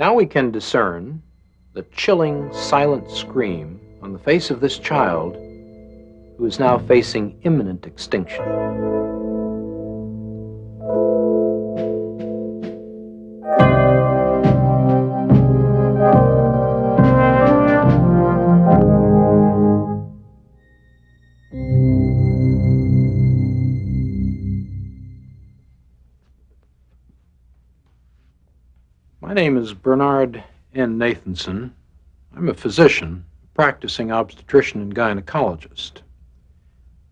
Now we can discern the chilling, silent scream on the face of this child who is now facing imminent extinction. Name is Bernard M. Nathanson. I'm a physician, practicing obstetrician and gynecologist.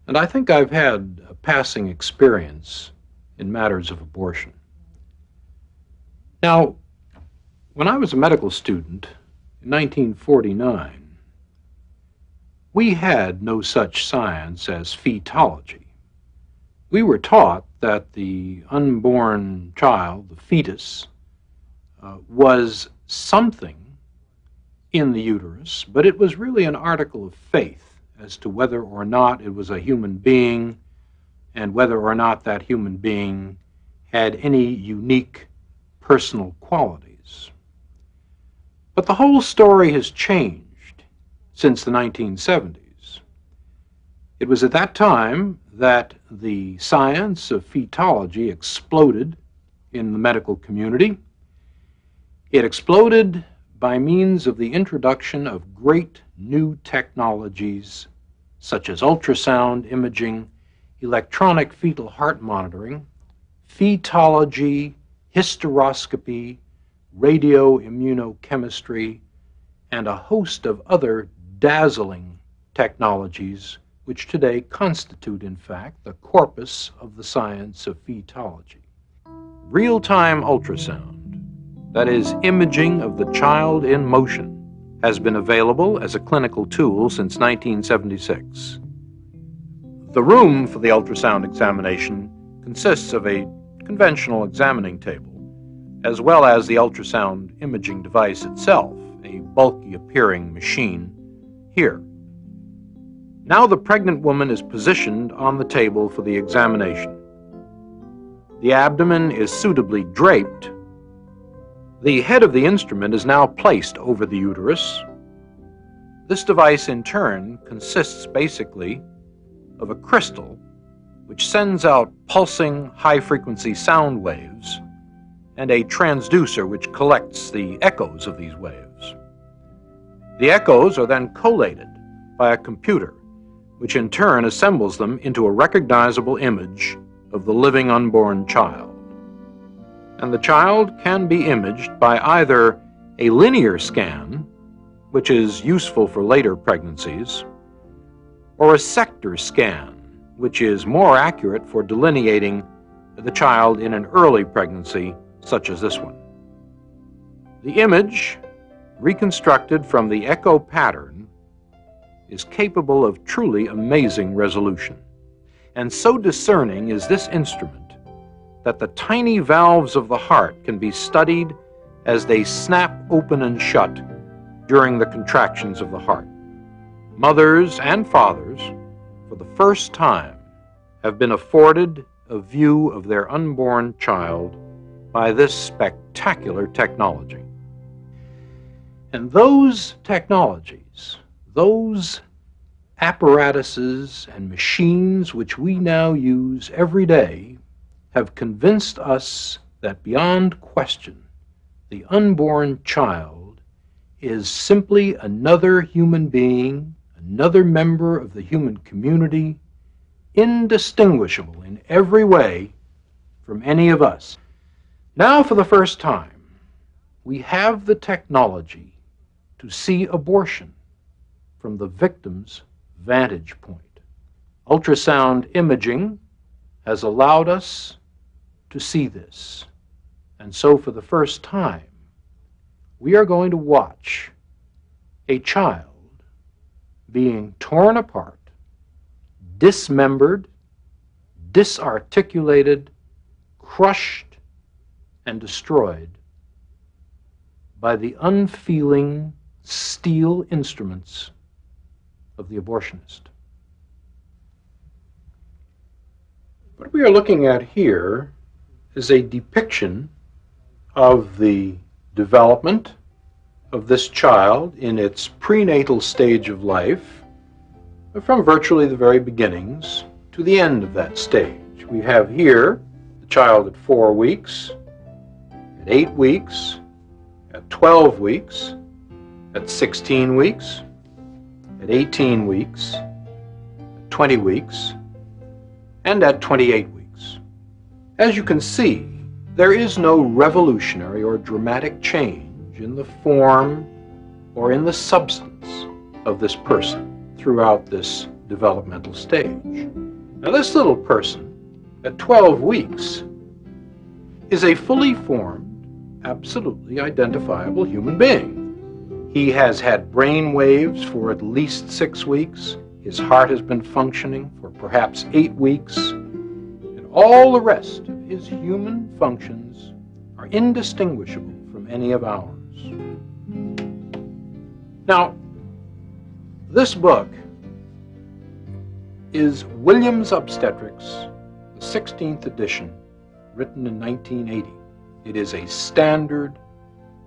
And I think I've had a passing experience in matters of abortion. Now, when I was a medical student in 1949, we had no such science as fetology. We were taught that the unborn child, the fetus, uh, was something in the uterus, but it was really an article of faith as to whether or not it was a human being and whether or not that human being had any unique personal qualities. But the whole story has changed since the 1970s. It was at that time that the science of fetology exploded in the medical community it exploded by means of the introduction of great new technologies such as ultrasound imaging, electronic fetal heart monitoring, fetology, hysteroscopy, radioimmunochemistry, and a host of other dazzling technologies which today constitute, in fact, the corpus of the science of fetology. Real time ultrasound that is, imaging of the child in motion, has been available as a clinical tool since 1976. The room for the ultrasound examination consists of a conventional examining table, as well as the ultrasound imaging device itself, a bulky appearing machine, here. Now the pregnant woman is positioned on the table for the examination. The abdomen is suitably draped the head of the instrument is now placed over the uterus. This device, in turn, consists basically of a crystal which sends out pulsing high frequency sound waves and a transducer which collects the echoes of these waves. The echoes are then collated by a computer, which in turn assembles them into a recognizable image of the living unborn child and the child can be imaged by either a linear scan, which is useful for later pregnancies, or a sector scan, which is more accurate for delineating the child in an early pregnancy, such as this one. The image, reconstructed from the echo pattern, is capable of truly amazing resolution. And so discerning is this instrument that the tiny valves of the heart can be studied as they snap open and shut during the contractions of the heart. Mothers and fathers, for the first time, have been afforded a view of their unborn child by this spectacular technology. And those technologies, those apparatuses and machines which we now use every day have convinced us that beyond question, the unborn child is simply another human being, another member of the human community, indistinguishable in every way from any of us. Now, for the first time, we have the technology to see abortion from the victim's vantage point. Ultrasound imaging has allowed us to see this. And so, for the first time, we are going to watch a child being torn apart, dismembered, disarticulated, crushed, and destroyed by the unfeeling steel instruments of the abortionist. What we are looking at here is a depiction of the development of this child in its prenatal stage of life, from virtually the very beginnings to the end of that stage. We have here the child at four weeks, at eight weeks, at 12 weeks, at 16 weeks, at 18 weeks, at 20 weeks, and at 28 weeks. As you can see, there is no revolutionary or dramatic change in the form or in the substance of this person throughout this developmental stage. Now, this little person at 12 weeks is a fully formed, absolutely identifiable human being. He has had brain waves for at least six weeks. His heart has been functioning for perhaps eight weeks. And all the rest of his human functions are indistinguishable from any of ours. Now, this book is Williams Obstetrics, the 16th edition, written in 1980. It is a standard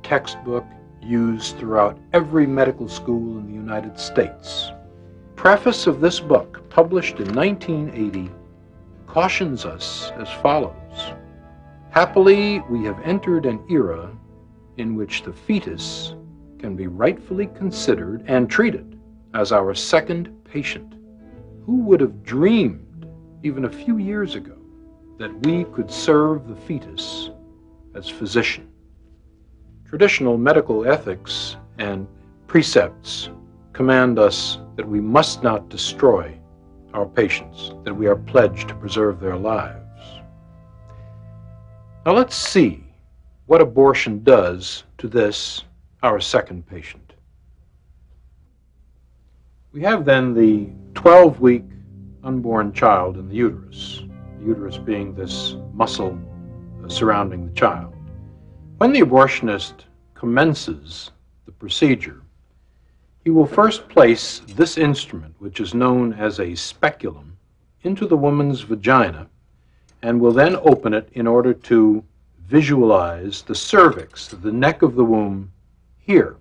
textbook used throughout every medical school in the United States. Preface of this book, published in 1980, cautions us as follows. Happily, we have entered an era in which the fetus can be rightfully considered and treated as our second patient. Who would have dreamed, even a few years ago, that we could serve the fetus as physician? Traditional medical ethics and precepts command us that we must not destroy our patients, that we are pledged to preserve their lives. Now let's see what abortion does to this, our second patient. We have then the 12 week unborn child in the uterus, the uterus being this muscle uh, surrounding the child. When the abortionist commences the procedure, he will first place this instrument, which is known as a speculum, into the woman's vagina and will then open it in order to visualize the cervix, the neck of the womb, here.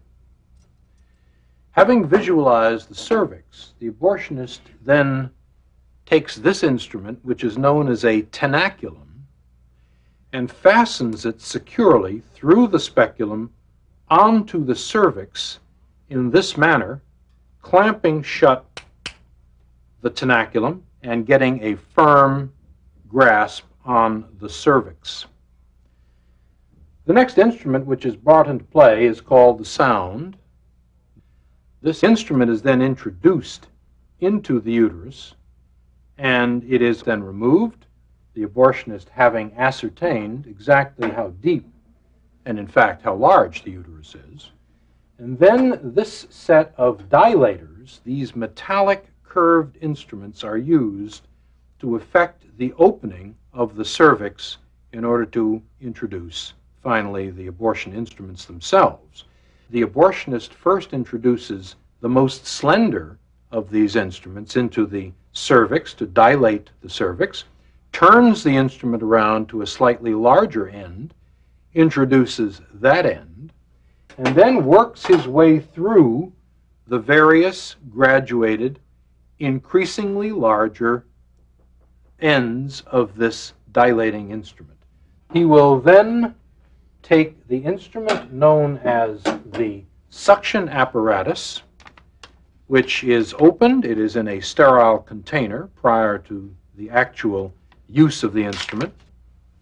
Having visualized the cervix, the abortionist then takes this instrument, which is known as a tenaculum, and fastens it securely through the speculum onto the cervix in this manner, clamping shut the tenaculum and getting a firm grasp on the cervix. The next instrument which is brought into play is called the sound. This instrument is then introduced into the uterus and it is then removed the abortionist having ascertained exactly how deep and, in fact, how large the uterus is. And then this set of dilators, these metallic curved instruments, are used to effect the opening of the cervix in order to introduce, finally, the abortion instruments themselves. The abortionist first introduces the most slender of these instruments into the cervix to dilate the cervix turns the instrument around to a slightly larger end, introduces that end, and then works his way through the various graduated, increasingly larger ends of this dilating instrument. He will then take the instrument known as the suction apparatus, which is opened. It is in a sterile container prior to the actual use of the instrument.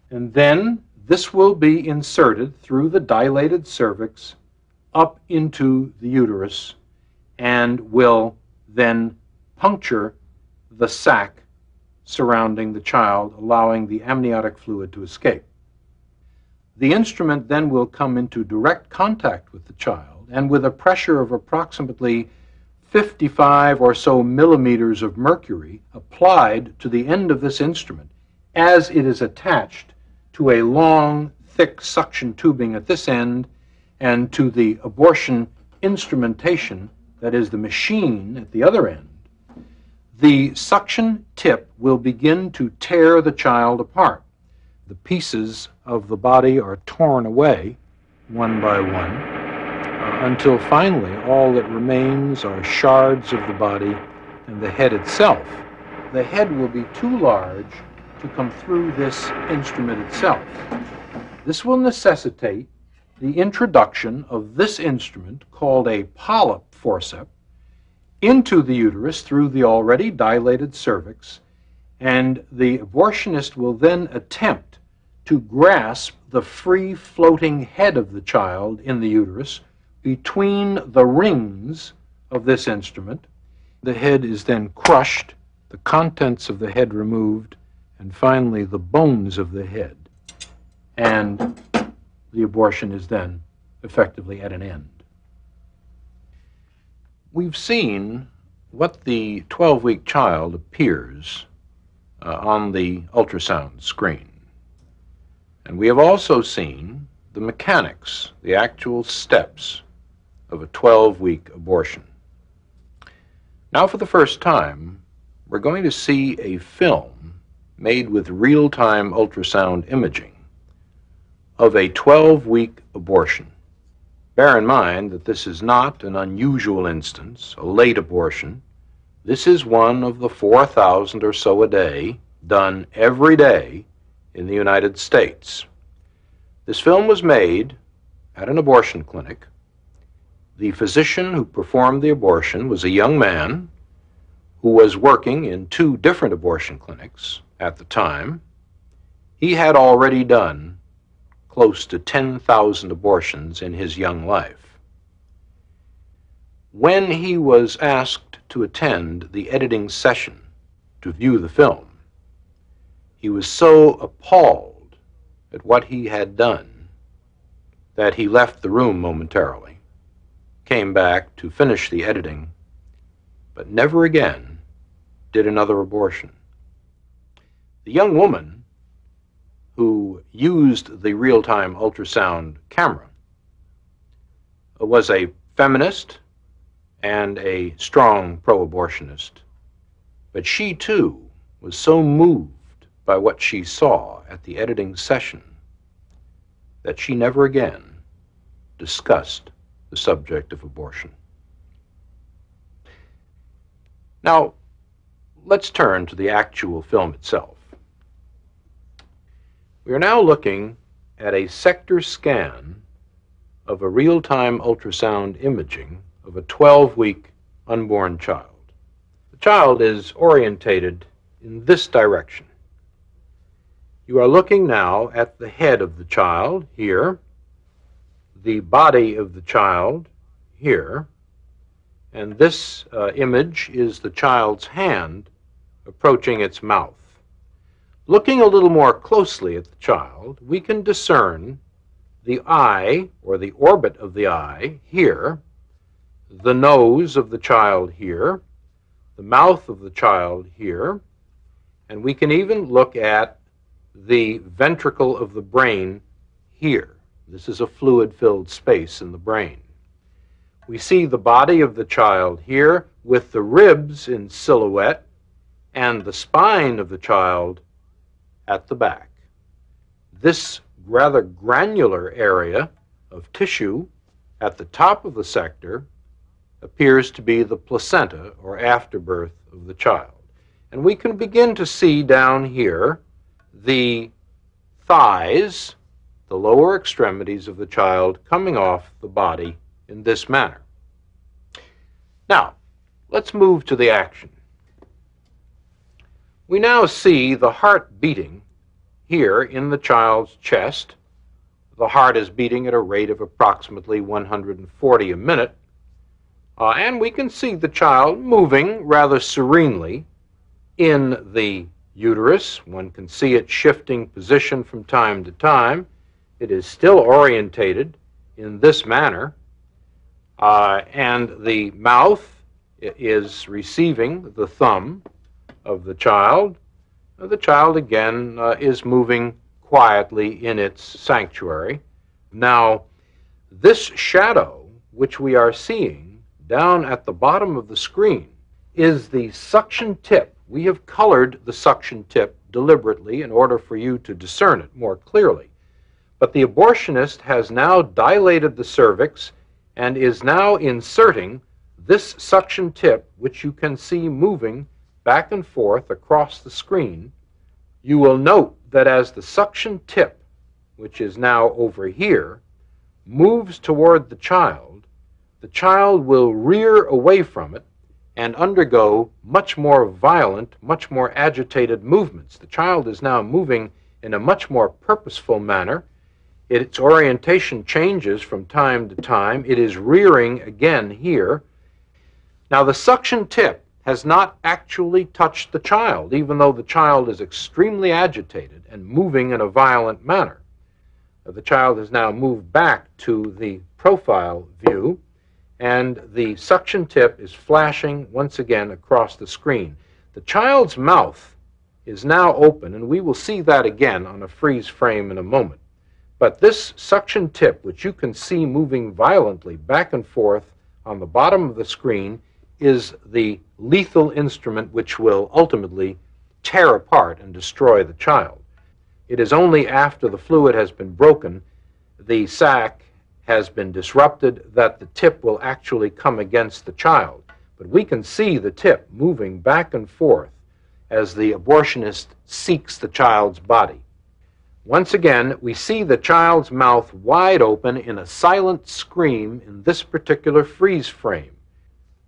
And then this will be inserted through the dilated cervix up into the uterus and will then puncture the sac surrounding the child, allowing the amniotic fluid to escape. The instrument then will come into direct contact with the child, and with a pressure of approximately 55 or so millimeters of mercury applied to the end of this instrument, as it is attached to a long, thick suction tubing at this end and to the abortion instrumentation, that is the machine at the other end, the suction tip will begin to tear the child apart. The pieces of the body are torn away, one by one, uh, until finally all that remains are shards of the body and the head itself. The head will be too large to come through this instrument itself. This will necessitate the introduction of this instrument called a polyp forceps into the uterus through the already dilated cervix, and the abortionist will then attempt to grasp the free floating head of the child in the uterus between the rings of this instrument. The head is then crushed, the contents of the head removed, and finally the bones of the head. And the abortion is then effectively at an end. We've seen what the 12 week child appears uh, on the ultrasound screen. And we have also seen the mechanics, the actual steps of a 12 week abortion. Now, for the first time, we're going to see a film made with real time ultrasound imaging of a 12 week abortion. Bear in mind that this is not an unusual instance, a late abortion. This is one of the 4,000 or so a day done every day in the United States. This film was made at an abortion clinic. The physician who performed the abortion was a young man who was working in two different abortion clinics at the time. He had already done close to 10,000 abortions in his young life. When he was asked to attend the editing session to view the film, he was so appalled at what he had done that he left the room momentarily, came back to finish the editing, but never again did another abortion. The young woman who used the real time ultrasound camera was a feminist and a strong pro abortionist. But she too was so moved by what she saw at the editing session that she never again discussed the subject of abortion. Now, let's turn to the actual film itself. We are now looking at a sector scan of a real-time ultrasound imaging of a 12-week unborn child. The child is orientated in this direction. You are looking now at the head of the child here, the body of the child here, and this uh, image is the child's hand approaching its mouth. Looking a little more closely at the child, we can discern the eye, or the orbit of the eye, here, the nose of the child here, the mouth of the child here, and we can even look at the ventricle of the brain here. This is a fluid filled space in the brain. We see the body of the child here with the ribs in silhouette and the spine of the child at the back. This rather granular area of tissue at the top of the sector appears to be the placenta or afterbirth of the child. And we can begin to see down here the thighs, the lower extremities of the child coming off the body in this manner. Now, let's move to the action. We now see the heart beating here in the child's chest. The heart is beating at a rate of approximately 140 a minute. Uh, and we can see the child moving rather serenely in the uterus. One can see it shifting position from time to time. It is still orientated in this manner. Uh, and the mouth is receiving the thumb of the child, the child again uh, is moving quietly in its sanctuary. Now, this shadow, which we are seeing down at the bottom of the screen, is the suction tip. We have colored the suction tip deliberately in order for you to discern it more clearly. But the abortionist has now dilated the cervix and is now inserting this suction tip, which you can see moving back and forth across the screen. You will note that as the suction tip, which is now over here, moves toward the child, the child will rear away from it and undergo much more violent, much more agitated movements. The child is now moving in a much more purposeful manner. Its orientation changes from time to time. It is rearing again here. Now, the suction tip has not actually touched the child, even though the child is extremely agitated and moving in a violent manner. Uh, the child has now moved back to the profile view and the suction tip is flashing once again across the screen. The child's mouth is now open, and we will see that again on a freeze frame in a moment. But this suction tip, which you can see moving violently back and forth on the bottom of the screen, is the lethal instrument which will ultimately tear apart and destroy the child. It is only after the fluid has been broken, the sac has been disrupted, that the tip will actually come against the child. But we can see the tip moving back and forth as the abortionist seeks the child's body. Once again, we see the child's mouth wide open in a silent scream in this particular freeze frame.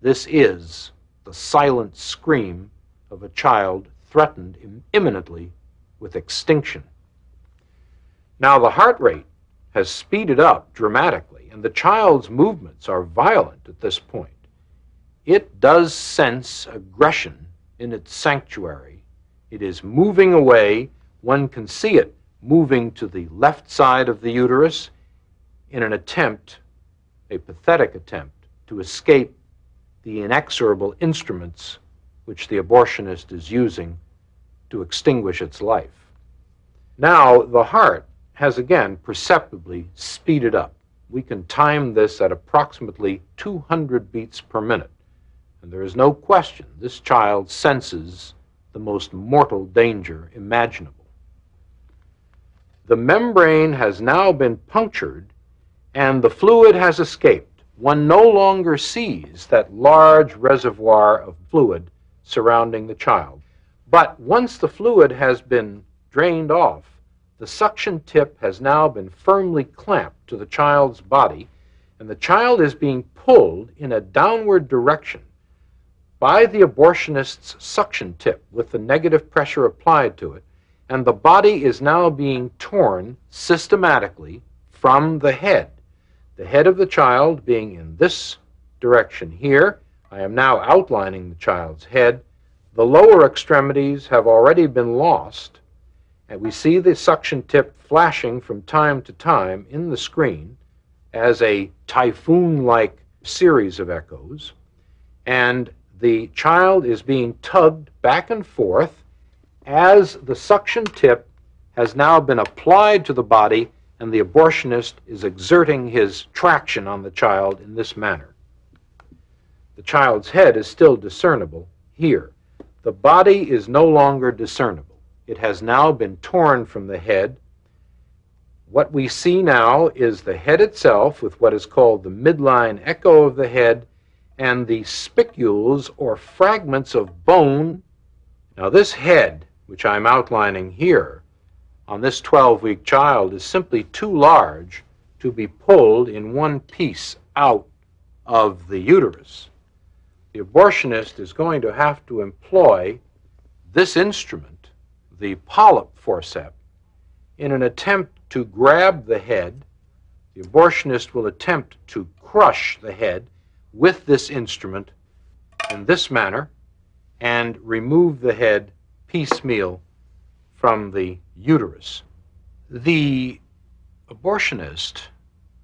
This is the silent scream of a child threatened imminently with extinction. Now, the heart rate has speeded up dramatically, and the child's movements are violent at this point. It does sense aggression in its sanctuary. It is moving away. One can see it moving to the left side of the uterus in an attempt, a pathetic attempt, to escape the inexorable instruments which the abortionist is using to extinguish its life. Now, the heart has again perceptibly speeded up. We can time this at approximately 200 beats per minute. And there is no question this child senses the most mortal danger imaginable. The membrane has now been punctured and the fluid has escaped. One no longer sees that large reservoir of fluid surrounding the child. But once the fluid has been drained off, the suction tip has now been firmly clamped to the child's body, and the child is being pulled in a downward direction by the abortionist's suction tip with the negative pressure applied to it, and the body is now being torn systematically from the head. The head of the child being in this direction here. I am now outlining the child's head. The lower extremities have already been lost and we see the suction tip flashing from time to time in the screen as a typhoon like series of echoes. And the child is being tugged back and forth as the suction tip has now been applied to the body and the abortionist is exerting his traction on the child in this manner. The child's head is still discernible here. The body is no longer discernible. It has now been torn from the head. What we see now is the head itself with what is called the midline echo of the head and the spicules or fragments of bone. Now, this head, which I'm outlining here, on this 12 week child is simply too large to be pulled in one piece out of the uterus. The abortionist is going to have to employ this instrument the polyp forceps in an attempt to grab the head. The abortionist will attempt to crush the head with this instrument in this manner and remove the head piecemeal from the uterus. The abortionist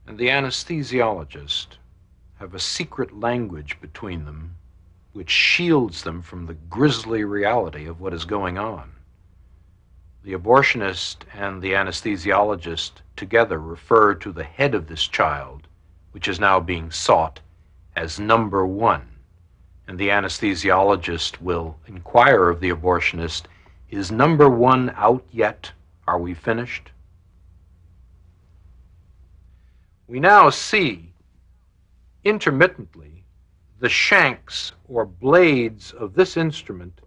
and the anesthesiologist have a secret language between them which shields them from the grisly reality of what is going on. The abortionist and the anesthesiologist together refer to the head of this child, which is now being sought, as number one. And the anesthesiologist will inquire of the abortionist, Is number one out yet? Are we finished? we now see intermittently the shanks or blades of this instrument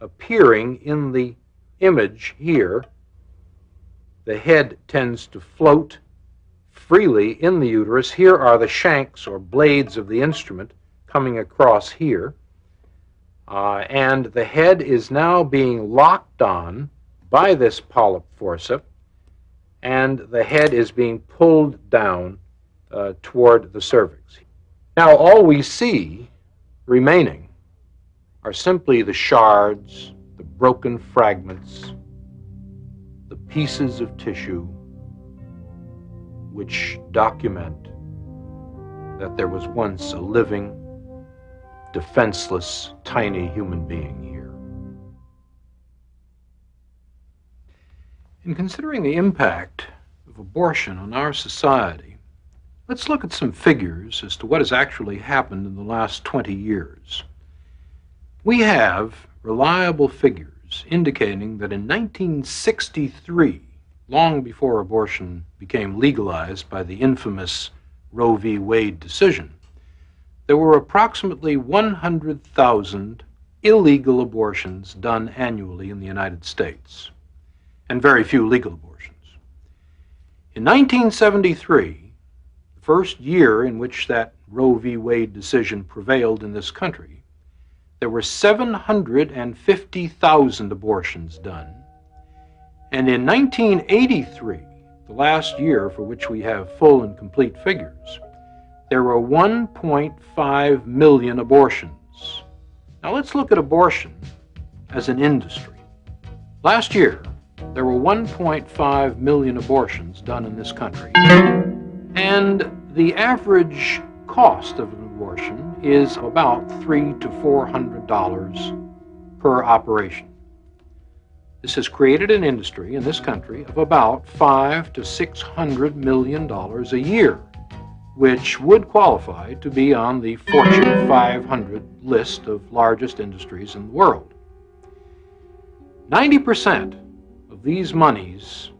appearing in the image here. The head tends to float freely in the uterus. Here are the shanks or blades of the instrument coming across here. Uh, and the head is now being locked on by this polyp forceps, and the head is being pulled down uh, toward the cervix. Now, all we see remaining are simply the shards, the broken fragments, the pieces of tissue which document that there was once a living, defenseless, tiny human being here. In considering the impact of abortion on our society, let's look at some figures as to what has actually happened in the last 20 years. We have reliable figures indicating that in 1963, long before abortion became legalized by the infamous Roe v. Wade decision, there were approximately 100,000 illegal abortions done annually in the United States, and very few legal abortions. In 1973, the first year in which that Roe v. Wade decision prevailed in this country, there were 750,000 abortions done and in 1983, the last year for which we have full and complete figures, there were 1.5 million abortions. Now let's look at abortion as an industry. Last year, there were 1.5 million abortions done in this country. And the average cost of an abortion is about three to four hundred dollars per operation. This has created an industry in this country of about five to six hundred million dollars a year, which would qualify to be on the Fortune 500 list of largest industries in the world. 90% of these monies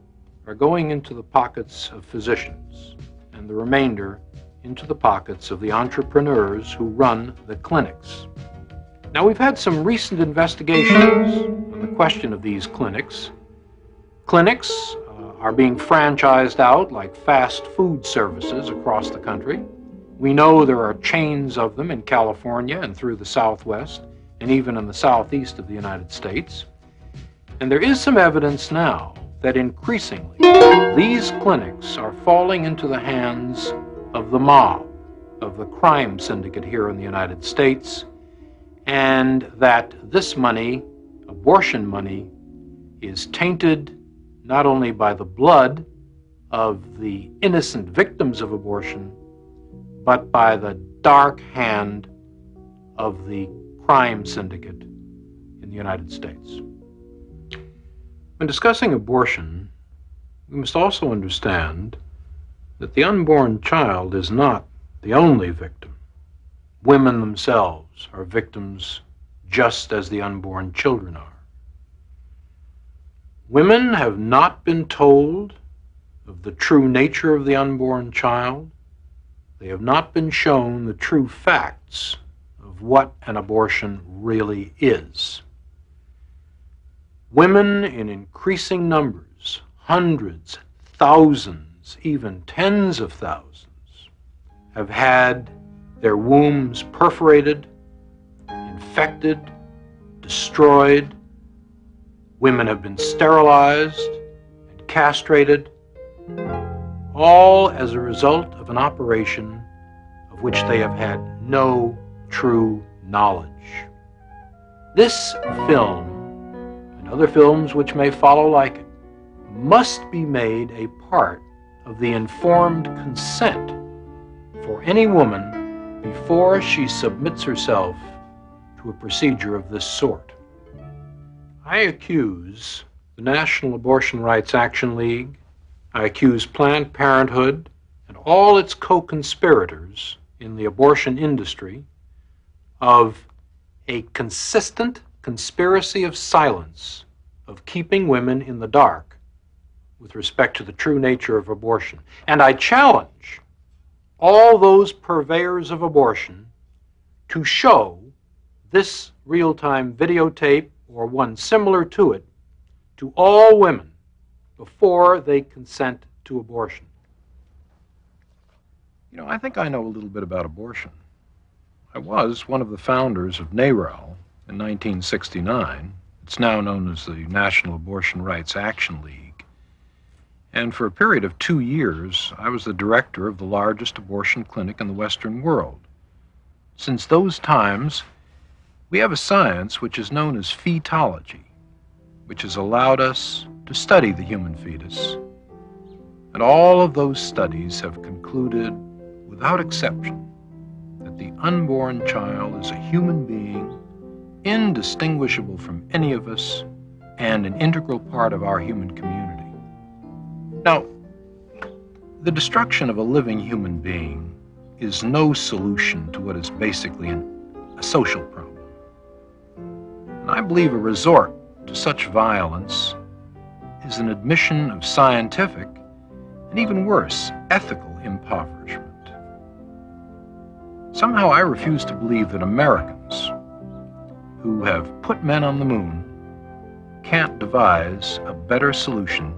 are going into the pockets of physicians, and the remainder into the pockets of the entrepreneurs who run the clinics. Now, we've had some recent investigations on the question of these clinics. Clinics are being franchised out like fast food services across the country. We know there are chains of them in California and through the Southwest and even in the Southeast of the United States. And there is some evidence now that increasingly these clinics are falling into the hands of the mob, of the crime syndicate here in the United States, and that this money abortion money is tainted not only by the blood of the innocent victims of abortion, but by the dark hand of the crime syndicate in the United States. When discussing abortion, we must also understand that the unborn child is not the only victim. Women themselves are victims just as the unborn children are. Women have not been told of the true nature of the unborn child. They have not been shown the true facts of what an abortion really is. Women in increasing numbers, hundreds, thousands, even tens of thousands, have had their wombs perforated infected, destroyed. Women have been sterilized and castrated, all as a result of an operation of which they have had no true knowledge. This film, and other films which may follow like it, must be made a part of the informed consent for any woman before she submits herself to a procedure of this sort. I accuse the National Abortion Rights Action League, I accuse Planned Parenthood and all its co conspirators in the abortion industry of a consistent conspiracy of silence, of keeping women in the dark with respect to the true nature of abortion. And I challenge all those purveyors of abortion to show this real time videotape or one similar to it to all women before they consent to abortion. You know, I think I know a little bit about abortion. I was one of the founders of NARAL in 1969. It's now known as the National Abortion Rights Action League. And for a period of two years, I was the director of the largest abortion clinic in the Western world. Since those times, we have a science which is known as fetology, which has allowed us to study the human fetus. And all of those studies have concluded, without exception, that the unborn child is a human being indistinguishable from any of us and an integral part of our human community. Now, the destruction of a living human being is no solution to what is basically an, a social problem. I believe a resort to such violence is an admission of scientific and even worse, ethical impoverishment. Somehow I refuse to believe that Americans, who have put men on the moon, can't devise a better solution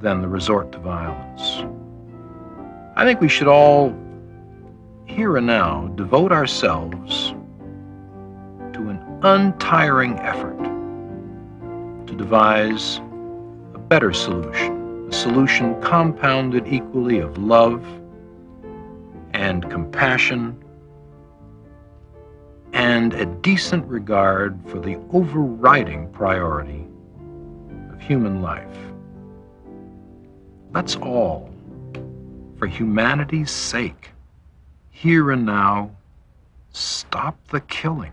than the resort to violence. I think we should all, here and now, devote ourselves untiring effort to devise a better solution, a solution compounded equally of love and compassion and a decent regard for the overriding priority of human life. Let's all, for humanity's sake, here and now, stop the killing.